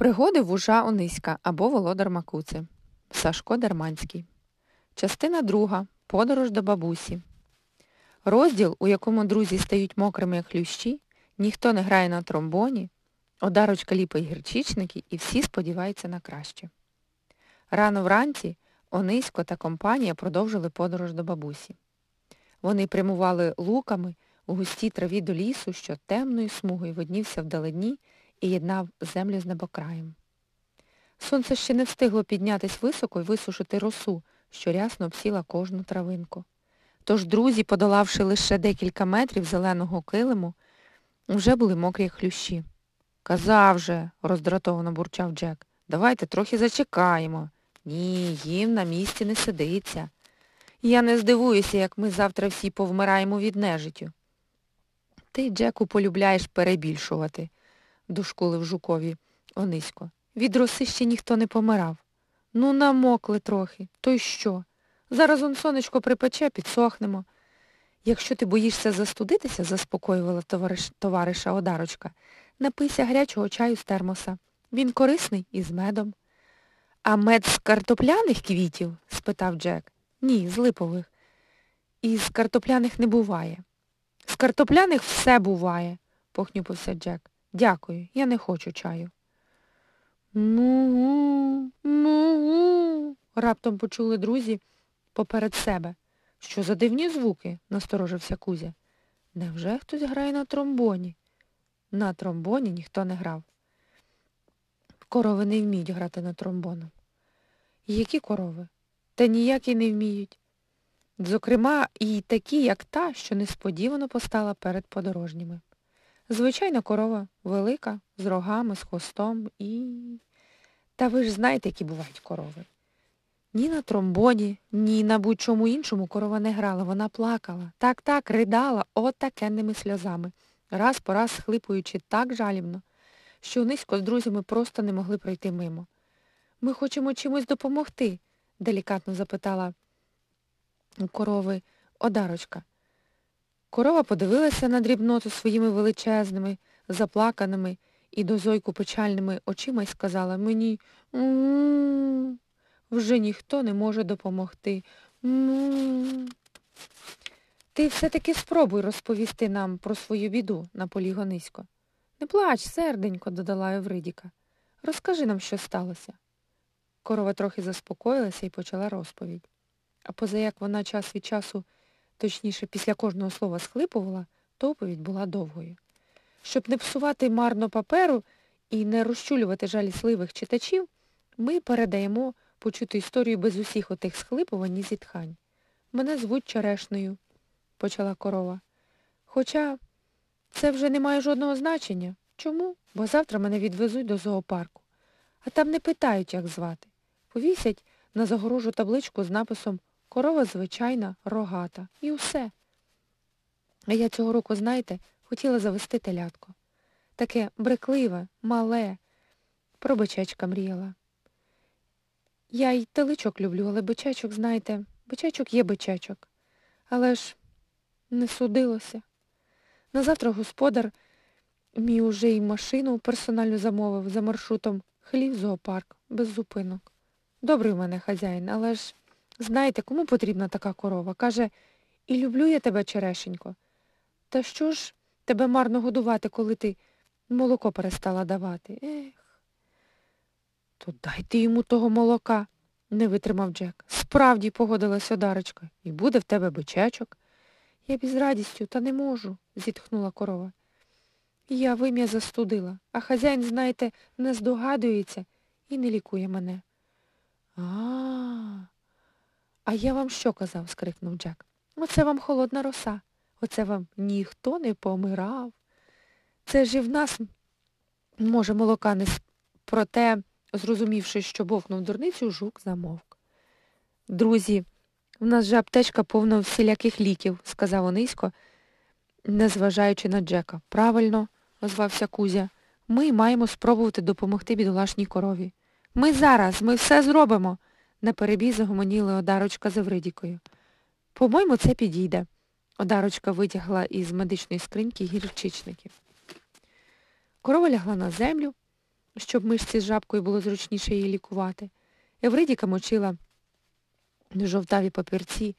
Пригоди вужа Ониська або Володар Макуци. Сашко Дерманський. Частина друга. Подорож до бабусі. Розділ, у якому друзі стають мокрими, як хлющі, ніхто не грає на тромбоні, одарочка ліпить гірчичники і всі сподіваються на краще. Рано вранці Онисько та компанія продовжили подорож до бабусі. Вони прямували луками у густій траві до лісу, що темною смугою виднівся вдалині і єднав землю з небокраєм. Сонце ще не встигло піднятись високо і висушити росу, що рясно обсіла кожну травинку. Тож друзі, подолавши лише декілька метрів зеленого килиму, вже були мокрі хлющі. Казав же, роздратовано бурчав Джек, давайте трохи зачекаємо. Ні, їм на місці не сидиться. Я не здивуюся, як ми завтра всі повмираємо від нежиттю. Ти, Джеку, полюбляєш перебільшувати, дошкулив жукові Онисько. Від роси ще ніхто не помирав. Ну, намокли трохи. То й що? Зараз он сонечко припече, підсохнемо. Якщо ти боїшся застудитися, заспокоювала товариш, товариша Одарочка, напийся гарячого чаю з термоса. Він корисний і з медом. А мед з картопляних квітів? спитав Джек. Ні, з липових. Із картопляних не буває. З картопляних все буває, похнюпився Джек. Дякую, я не хочу чаю. Ну, ну, раптом почули друзі поперед себе. Що за дивні звуки? насторожився Кузя. Невже хтось грає на тромбоні? На тромбоні ніхто не грав. Корови не вміють грати на тромбоном. Які корови? Та ніякі не вміють. Зокрема, і такі, як та, що несподівано постала перед подорожніми. Звичайна корова велика, з рогами, з хвостом і... Та ви ж знаєте, які бувають корови. Ні на тромбоні, ні на будь-чому іншому корова не грала, вона плакала. Так-так, ридала отакенними сльозами, раз по раз схлипуючи так жалібно, що низько з друзями просто не могли пройти мимо. Ми хочемо чимось допомогти, делікатно запитала корови Одарочка. Корова подивилася на дрібноту своїми величезними, заплаканими і до зойку печальними очима й сказала мені м вже ніхто не може допомогти. м Ти все-таки спробуй розповісти нам про свою біду на полігонисько. Не плач, серденько, додала Евридіка. Розкажи нам, що сталося. Корова трохи заспокоїлася і почала розповідь. А поза як вона час від часу, точніше, після кожного слова схлипувала, то оповідь була довгою. Щоб не псувати марно паперу і не розчулювати жалісливих читачів, ми передаємо почуту історію без усіх отих схлипувань і зітхань. Мене звуть Черешнею, почала корова. Хоча це вже не має жодного значення. Чому? Бо завтра мене відвезуть до зоопарку. А там не питають, як звати. Повісять на загорожу табличку з написом Корова звичайна, рогата. І усе. А я цього року, знаєте, хотіла завести телятко. Таке брекливе, мале. Про бичечка мріяла. Я й теличок люблю, але бичечок, знаєте, бичечок є бичечок. Але ж не судилося. Назавтра господар мій уже й машину персонально замовив за маршрутом хлів зоопарк, без зупинок. Добрий у мене хазяїн, але ж, знаєте, кому потрібна така корова? Каже, і люблю я тебе, черешенько. Та що ж тебе марно годувати, коли ти молоко перестала давати? Ех. То дайте йому того молока, не витримав Джек. Справді погодилась Одарочка. І буде в тебе бичечок. Я б із радістю, та не можу, зітхнула корова. Я вим'я застудила, а хазяїн, знаєте, не здогадується і не лікує мене. А, а я вам що казав? скрикнув Джек. Оце вам холодна роса. Оце вам ніхто не помирав. Це ж і в нас, може, молока не проте, зрозумівши, що бовкнув дурницю, жук замовк. Друзі, в нас же аптечка повна всіляких ліків, сказав Онисько, незважаючи на Джека. Правильно, озвався Кузя. Ми маємо спробувати допомогти бідолашній корові. Ми зараз, ми все зробимо, наперебій загомоніли Одарочка з Евридікою. По-моєму, це підійде. Одарочка витягла із медичної скриньки гірчичників. Корова лягла на землю щоб мишці з жабкою було зручніше її лікувати. Евридіка мочила жовтаві папірці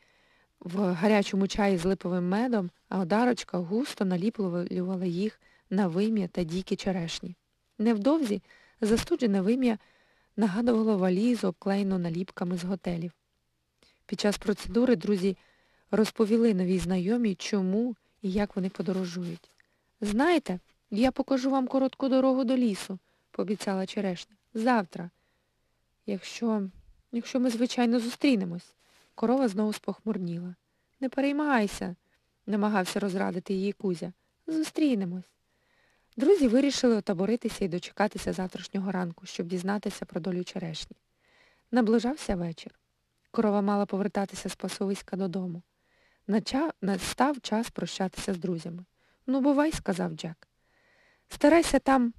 в гарячому чаї з липовим медом, а одарочка густо наліплювала їх на вим'я та дікі черешні. Невдовзі застуджене вим'я нагадувало валізу, обклеєну наліпками з готелів. Під час процедури друзі розповіли новій знайомій, чому і як вони подорожують. Знаєте, я покажу вам коротку дорогу до лісу, пообіцяла черешня. Завтра. Якщо, якщо ми, звичайно, зустрінемось. Корова знову спохмурніла. Не переймайся, намагався розрадити її Кузя. Зустрінемось. Друзі вирішили отаборитися і дочекатися завтрашнього ранку, щоб дізнатися про долю черешні. Наближався вечір. Корова мала повертатися з пасовиська додому. Настав час прощатися з друзями. Ну, бувай, сказав Джек. Старайся там,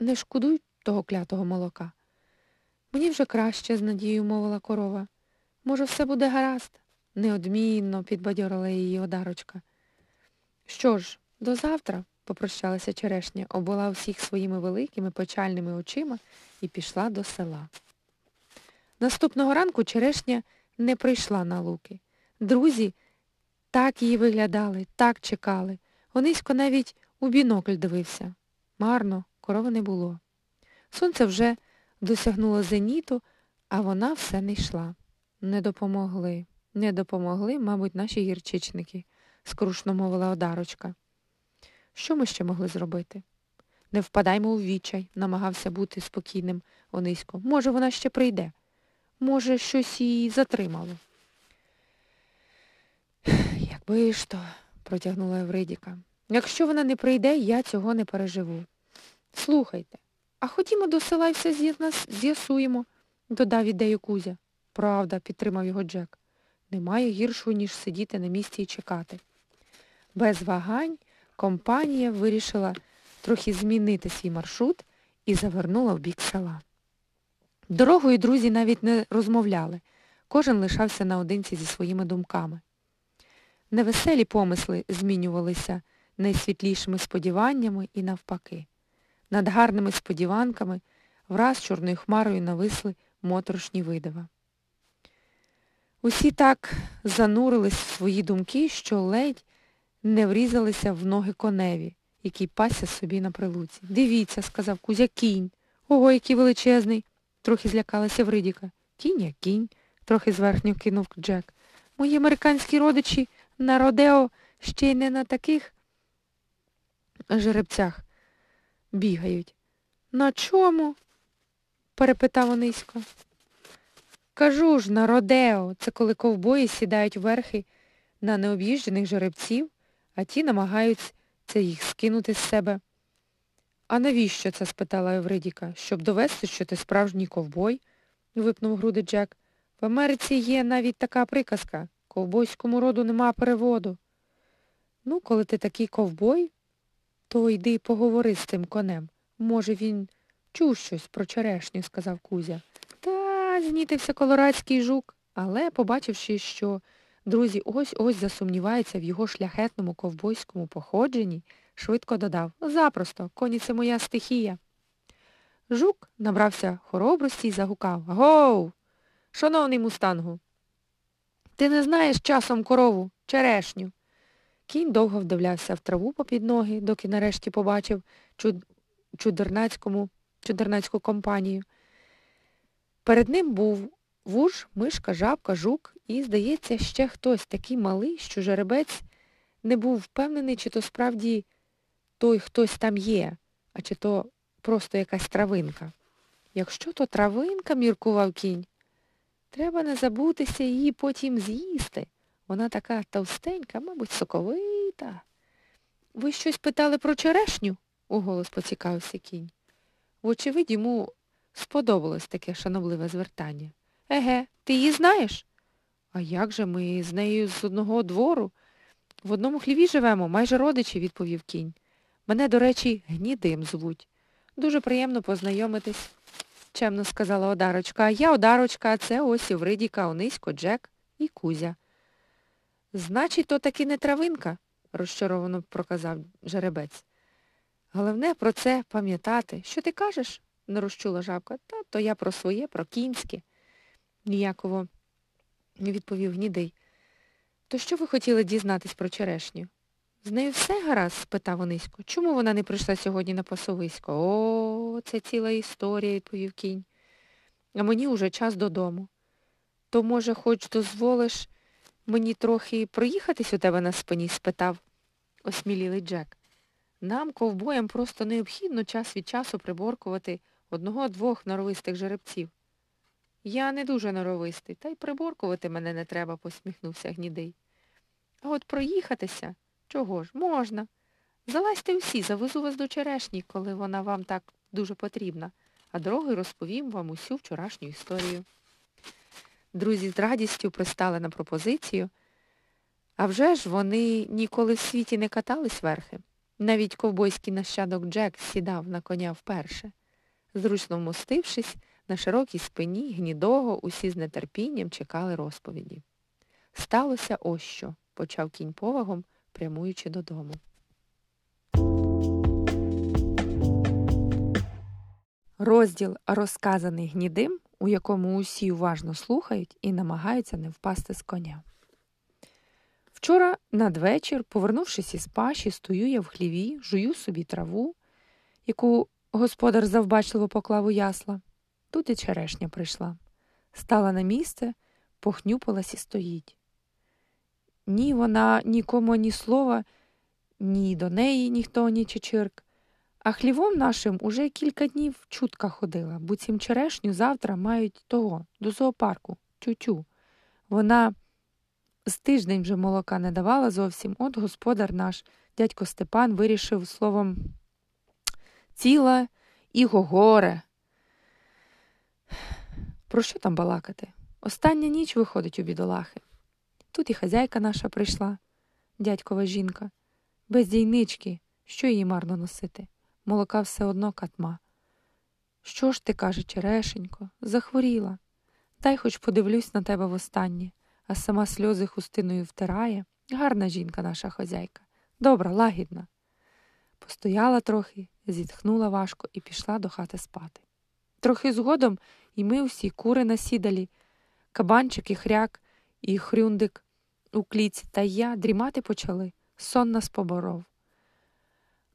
не шкодуй того клятого молока. Мені вже краще, з надією мовила корова. Може, все буде гаразд? неодмінно підбадьорила її одарочка. Що ж, до завтра, попрощалася черешня, обула всіх своїми великими печальними очима і пішла до села. Наступного ранку черешня не прийшла на луки. Друзі так її виглядали, так чекали. Онисько навіть у бінокль дивився. Марно, корови не було. Сонце вже досягнуло зеніту, а вона все не йшла. Не допомогли, не допомогли, мабуть, наші гірчичники, скрушно мовила одарочка. Що ми ще могли зробити? Не впадаймо у відчай, намагався бути спокійним Онисько. Може, вона ще прийде. Може, щось її затримало. Якби ж то, протягнула Евридіка. Якщо вона не прийде, я цього не переживу. Слухайте, а ходімо до села і все з'ясуємо, додав ідею Кузя. Правда, підтримав його Джек. Немає гіршого, ніж сидіти на місці і чекати. Без вагань компанія вирішила трохи змінити свій маршрут і завернула в бік села. Дорогою друзі навіть не розмовляли. Кожен лишався наодинці зі своїми думками. Невеселі помисли змінювалися найсвітлішими сподіваннями і навпаки. Над гарними сподіванками враз чорною хмарою нависли моторошні видива. Усі так занурились в свої думки, що ледь не врізалися в ноги коневі, який пасся собі на прилуці. Дивіться, сказав Кузя, кінь. Ого, який величезний, трохи злякалася Вридіка. Кінь, як кінь, трохи зверхньо кинув Джек. Мої американські родичі на Родео ще й не на таких жеребцях бігають. На чому? перепитав Онисько. Кажу ж, на Родео, це коли ковбої сідають верхи на необ'їжджених жеребців, а ті намагаються їх скинути з себе. А навіщо це? спитала Евридіка. Щоб довести, що ти справжній ковбой, випнув груди Джек. В Америці є навіть така приказка. Ковбойському роду нема переводу. Ну, коли ти такий ковбой, то йди поговори з тим конем. Може, він чув щось про черешню, сказав Кузя. Та знітився колорадський жук, але, побачивши, що друзі ось-ось засумніваються в його шляхетному ковбойському походженні, швидко додав Запросто, коні це моя стихія. Жук набрався хоробрості і загукав Гоу, шановний мустангу, ти не знаєш часом корову, черешню. Кінь довго вдивлявся в траву попід ноги, доки нарешті побачив чуд... чудернацькому... чудернацьку компанію. Перед ним був вуж, мишка, жабка, жук і, здається, ще хтось такий малий, що жеребець не був впевнений, чи то справді той хтось там є, а чи то просто якась травинка. Якщо то травинка, міркував кінь, Треба не забутися її потім з'їсти. Вона така товстенька, мабуть, соковита. Ви щось питали про черешню? уголос поцікавився кінь. Вочевидь, йому сподобалось таке шанобливе звертання. Еге, ти її знаєш? А як же ми з нею з одного двору? В одному хліві живемо, майже родичі, відповів кінь. Мене, до речі, гнідим звуть. Дуже приємно познайомитись чемно сказала Одарочка. Я Одарочка, а це ось Івридіка, Онисько, Джек і Кузя. Значить, то таки не травинка, розчаровано проказав жеребець. Головне про це пам'ятати. Що ти кажеш? не розчула жабка. Та то я про своє, про кінське. Ніяково відповів гнідий. То що ви хотіли дізнатись про черешню? З нею все гаразд? спитав Онисько. Чому вона не прийшла сьогодні на пасовисько? О, це ціла історія, відповів кінь. А мені уже час додому. То, може, хоч дозволиш мені трохи проїхатись у тебе на спині? спитав осмілілий Джек. Нам, ковбоям, просто необхідно час від часу приборкувати одного-двох норовистих жеребців. Я не дуже норовистий, та й приборкувати мене не треба, посміхнувся гнідий. А от проїхатися чого ж, можна. Залазьте всі, завезу вас до черешні, коли вона вам так дуже потрібна, а дорогою розповім вам усю вчорашню історію. Друзі з радістю пристали на пропозицію. А вже ж вони ніколи в світі не катались верхи. Навіть ковбойський нащадок Джек сідав на коня вперше. Зручно вмостившись, на широкій спині гнідого усі з нетерпінням чекали розповіді. Сталося ось що, почав кінь повагом, прямуючи додому. Розділ розказаний гнідим, у якому усі уважно слухають і намагаються не впасти з коня. Вчора надвечір, повернувшись із паші, стою я в хліві, жую собі траву, яку господар завбачливо поклав у ясла. Тут і черешня прийшла. Стала на місце, похнюпилась і стоїть. Ні вона нікому ні слова, ні до неї ніхто, ні чечирк. А хлівом нашим уже кілька днів чутка ходила, буцім черешню завтра мають того, до зоопарку, тютю. Вона з тиждень вже молока не давала зовсім, от господар наш, дядько Степан, вирішив словом ціла і горе. Про що там балакати? Остання ніч виходить у бідолахи. Тут і хазяйка наша прийшла, дядькова жінка, без дійнички, що її марно носити. Молока все одно катма. Що ж ти, каже, черешенько, захворіла. Дай хоч подивлюсь на тебе востаннє, а сама сльози хустиною втирає. Гарна жінка наша хазяйка, добра, лагідна. Постояла трохи, зітхнула важко і пішла до хати спати. Трохи згодом і ми всі кури насідалі, кабанчик і хряк, і хрюндик у кліці, та я дрімати почали, сон нас поборов.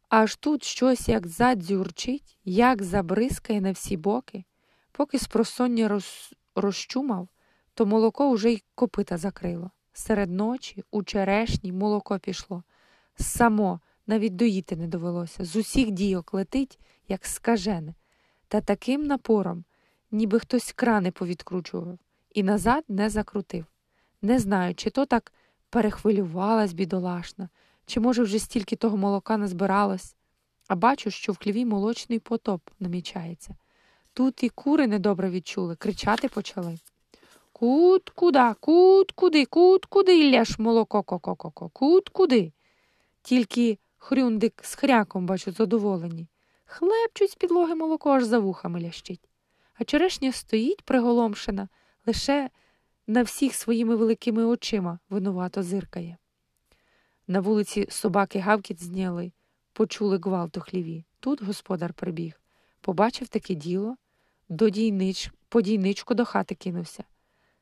Аж тут щось як задзюрчить, як забризкає на всі боки, поки спросоння роз... розчумав, то молоко вже й копита закрило. Серед ночі у черешні молоко пішло. Само навіть доїти не довелося. З усіх дійок летить, як скажене, та таким напором, ніби хтось крани повідкручував, і назад не закрутив. Не знаю, чи то так перехвилювалась бідолашна, чи, може, вже стільки того молока назбиралось, а бачу, що в хліві молочний потоп намічається. Тут і кури недобре відчули, кричати почали. Кут куда, кут куди, кут куди ляш молоко ко-ко-ко-ко, кут куди. Тільки хрюндик з хряком, бачу, задоволені. Хлебчуть з підлоги молоко аж за вухами лящить. А черешня стоїть приголомшена, лише на всіх своїми великими очима винувато зиркає. На вулиці собаки гавкіт зняли, почули гвалт у хліві. Тут господар прибіг. Побачив таке діло, до дійнич, по дійничку до хати кинувся.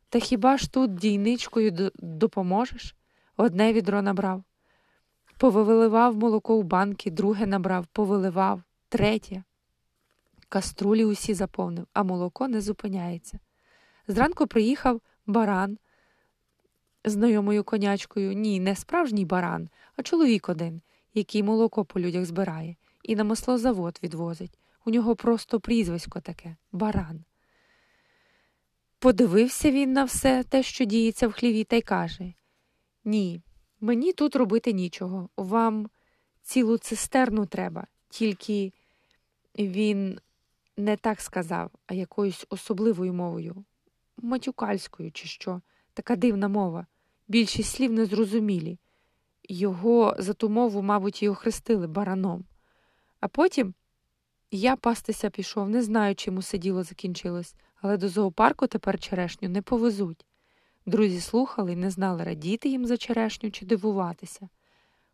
Та хіба ж тут дійничкою допоможеш? Одне відро набрав. Повиливав молоко в банки, друге набрав, повиливав, третє. Каструлі усі заповнив, а молоко не зупиняється. Зранку приїхав баран знайомою конячкою. Ні, не справжній баран, а чоловік один, який молоко по людях збирає, і на маслозавод відвозить. У нього просто прізвисько таке баран. Подивився він на все те, що діється в хліві, та й каже Ні, мені тут робити нічого. Вам цілу цистерну треба, тільки він не так сказав, а якоюсь особливою мовою, матюкальською, чи що, така дивна мова. Більшість слів незрозумілі. Його за ту мову, мабуть, і охрестили бараном. А потім я пастися пішов, не знаю, чим усе діло закінчилось, але до зоопарку тепер черешню не повезуть. Друзі слухали і не знали, радіти їм за черешню чи дивуватися.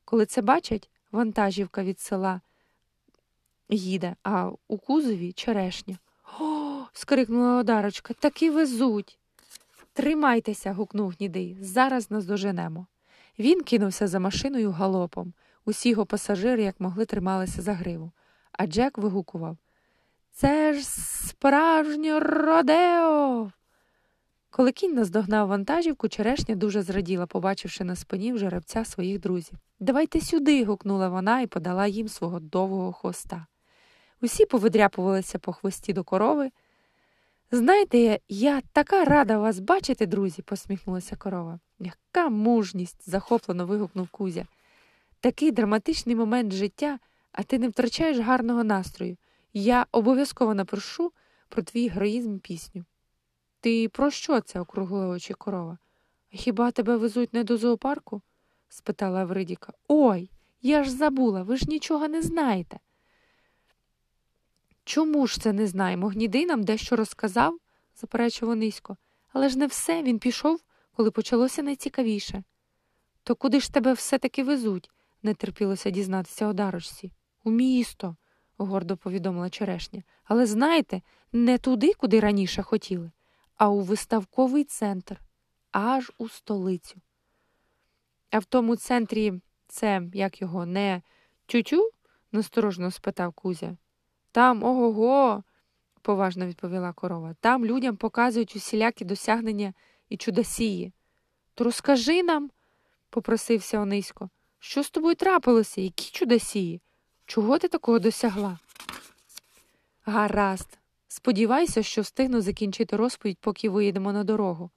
Коли це бачать, вантажівка від села їде, а у кузові черешня. О, скрикнула одарочка, таки везуть. Тримайтеся, гукнув гнідий. Зараз нас доженемо. Він кинувся за машиною галопом. Усі його пасажири, як могли, трималися за гриву. А Джек вигукував Це ж справжнє Родео. Коли кінь наздогнав вантажівку, черешня дуже зраділа, побачивши на спині жеребця своїх друзів. Давайте сюди. гукнула вона і подала їм свого довгого хвоста. Усі повидряпувалися по хвості до корови. Знаєте, я така рада вас бачити, друзі, посміхнулася корова. Яка мужність, захоплено вигукнув Кузя. Такий драматичний момент життя, а ти не втрачаєш гарного настрою. Я обов'язково напрошу про твій героїзм пісню. Ти про що це? округлила очі корова. Хіба тебе везуть не до зоопарку? спитала Евридіка. Ой, я ж забула, ви ж нічого не знаєте. Чому ж це не знаємо? Гнідий нам дещо розказав, заперечував низько. Але ж не все, він пішов, коли почалося найцікавіше. То куди ж тебе все таки везуть? не терпілося дізнатися одарочці. У місто, гордо повідомила черешня. Але знаєте, не туди, куди раніше хотіли, а у виставковий центр, аж у столицю. А в тому центрі це, як його, не тютю? насторожно спитав Кузя. Там ого, го поважно відповіла корова. Там людям показують усілякі досягнення і чудосії. То розкажи нам, попросився Онисько, що з тобою трапилося, які чудосії? Чого ти такого досягла? Гаразд. Сподівайся, що встигну закінчити розповідь, поки виїдемо на дорогу.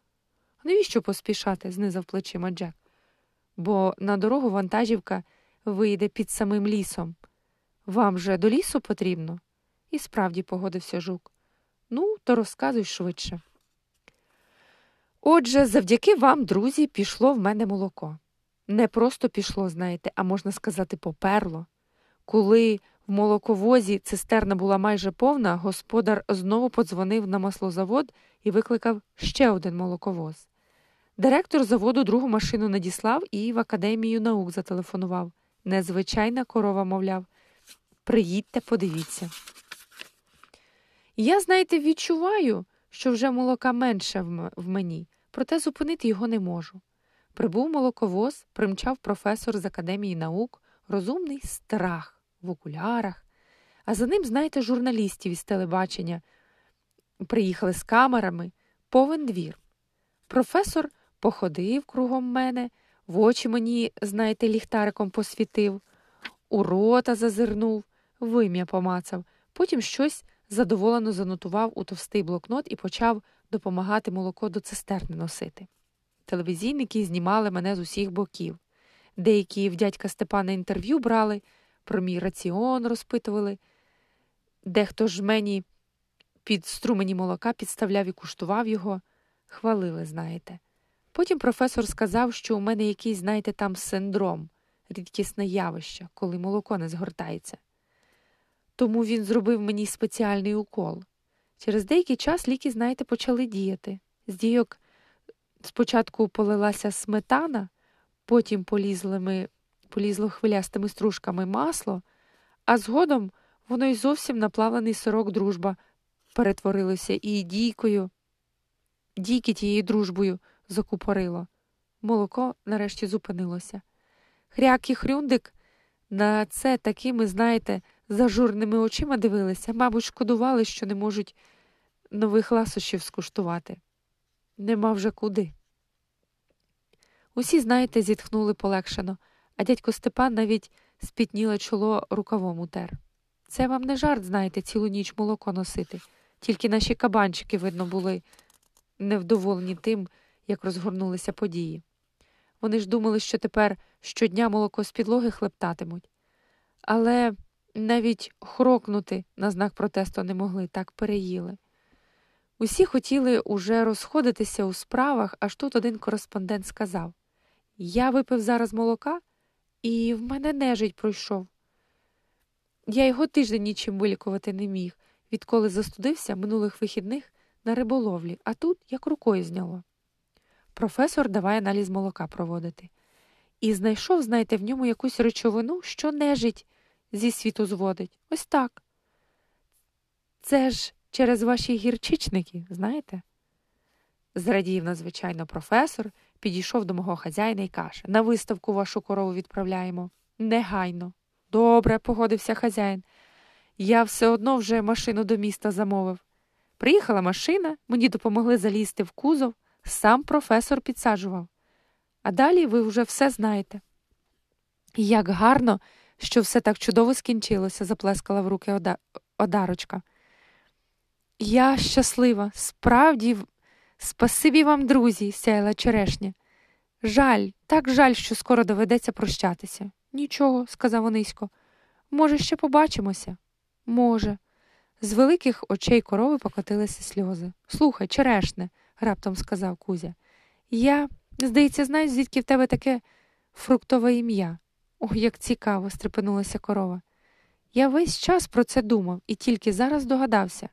Навіщо поспішати? знизав плечима Джек. Бо на дорогу вантажівка вийде під самим лісом. Вам же до лісу потрібно? І справді погодився жук. Ну, то розказуй швидше. Отже, завдяки вам, друзі, пішло в мене молоко. Не просто пішло, знаєте, а можна сказати, поперло. Коли в молоковозі цистерна була майже повна, господар знову подзвонив на маслозавод і викликав ще один молоковоз. Директор заводу другу машину надіслав і в академію наук зателефонував. Незвичайна корова, мовляв, приїдьте, подивіться. Я, знаєте, відчуваю, що вже молока менше в мені, проте зупинити його не можу. Прибув молоковоз, примчав професор з академії наук, розумний страх в окулярах, а за ним, знаєте, журналістів із телебачення. Приїхали з камерами, повен двір. Професор походив кругом мене, в очі мені, знаєте, ліхтариком посвітив, у рота зазирнув, вим'я помацав, потім щось задоволено занотував у товстий блокнот і почав допомагати молоко до цистерни носити. Телевізійники знімали мене з усіх боків. Деякі в дядька Степана інтерв'ю брали, про мій раціон розпитували. Дехто ж мені під струмені молока підставляв і куштував його, хвалили, знаєте. Потім професор сказав, що у мене якийсь, знаєте, там синдром, рідкісне явище, коли молоко не згортається. Тому він зробив мені спеціальний укол. Через деякий час ліки, знаєте, почали діяти. З дійок спочатку полилася сметана, потім полізлими, полізло хвилястими стружками масло, а згодом воно й зовсім наплавлений сирок дружба перетворилося і дійкою, дійки тією дружбою закупорило. Молоко нарешті зупинилося. Хряк і хрюндик на це такими, знаєте, зажурними очима дивилися, мабуть, шкодували, що не можуть нових ласощів скуштувати. Нема вже куди. Усі, знаєте, зітхнули полегшено, а дядько Степан навіть спітніле чоло рукавом утер. Це вам не жарт, знаєте, цілу ніч молоко носити, тільки наші кабанчики, видно, були невдоволені тим, як розгорнулися події. Вони ж думали, що тепер щодня молоко з підлоги хлептатимуть. Але навіть хрокнути на знак протесту не могли, так переїли. Усі хотіли уже розходитися у справах, аж тут один кореспондент сказав Я випив зараз молока, і в мене нежить пройшов. Я його тиждень нічим вилікувати не міг, відколи застудився минулих вихідних на риболовлі, а тут як рукою зняло. Професор давай аналіз молока проводити. І знайшов, знаєте, в ньому якусь речовину, що нежить зі світу зводить. Ось так. Це ж через ваші гірчичники, знаєте? Зрадів надзвичайно професор, підійшов до мого хазяїна і каже на виставку вашу корову відправляємо. Негайно. Добре, погодився хазяїн. Я все одно вже машину до міста замовив. Приїхала машина, мені допомогли залізти в кузов, сам професор підсаджував. А далі ви вже все знаєте. Як гарно, що все так чудово скінчилося, заплескала в руки Ода... Одарочка. Я щаслива, справді, спасибі вам, друзі, сяяла черешня. Жаль, так жаль, що скоро доведеться прощатися. Нічого, сказав Онисько. Може, ще побачимося? Може. З великих очей корови покотилися сльози. Слухай, черешне, раптом сказав Кузя. Я, здається, знаю, звідки в тебе таке фруктове ім'я. Ох, як цікаво, стрепенулася корова. Я весь час про це думав і тільки зараз догадався.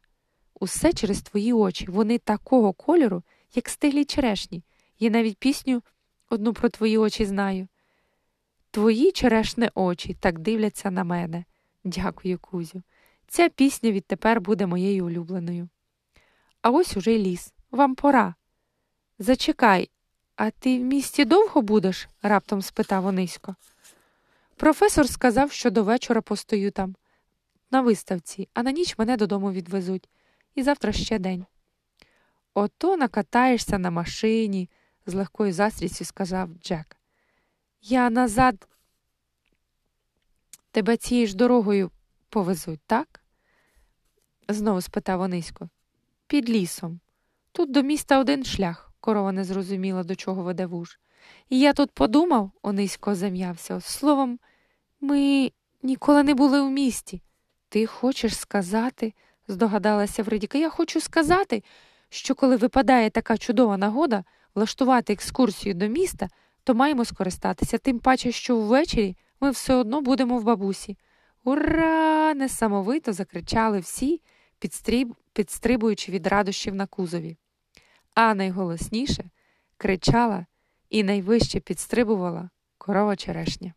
Усе через твої очі. Вони такого кольору, як стиглі черешні. Я навіть пісню одну про твої очі знаю. Твої черешне очі так дивляться на мене. Дякую, Кузю. Ця пісня відтепер буде моєю улюбленою. А ось уже й ліс. Вам пора. Зачекай, а ти в місті довго будеш? раптом спитав Онисько. Професор сказав, що до вечора постою там, на виставці, а на ніч мене додому відвезуть. І завтра ще день. Ото накатаєшся на машині, з легкою застрістю сказав Джек. Я назад тебе цією ж дорогою повезуть, так? знову спитав Онисько. Під лісом. Тут до міста один шлях, корова не зрозуміла, до чого веде вуж. І я тут подумав, Онисько зам'явся. Словом, ми ніколи не були у місті. Ти хочеш сказати, здогадалася Фредіка, я хочу сказати, що коли випадає така чудова нагода влаштувати екскурсію до міста, то маємо скористатися, тим паче, що ввечері ми все одно будемо в бабусі. Ура! несамовито закричали всі, підстріб... підстрибуючи від радощів на кузові. А найголосніше кричала і найвище підстрибувала корова черешня.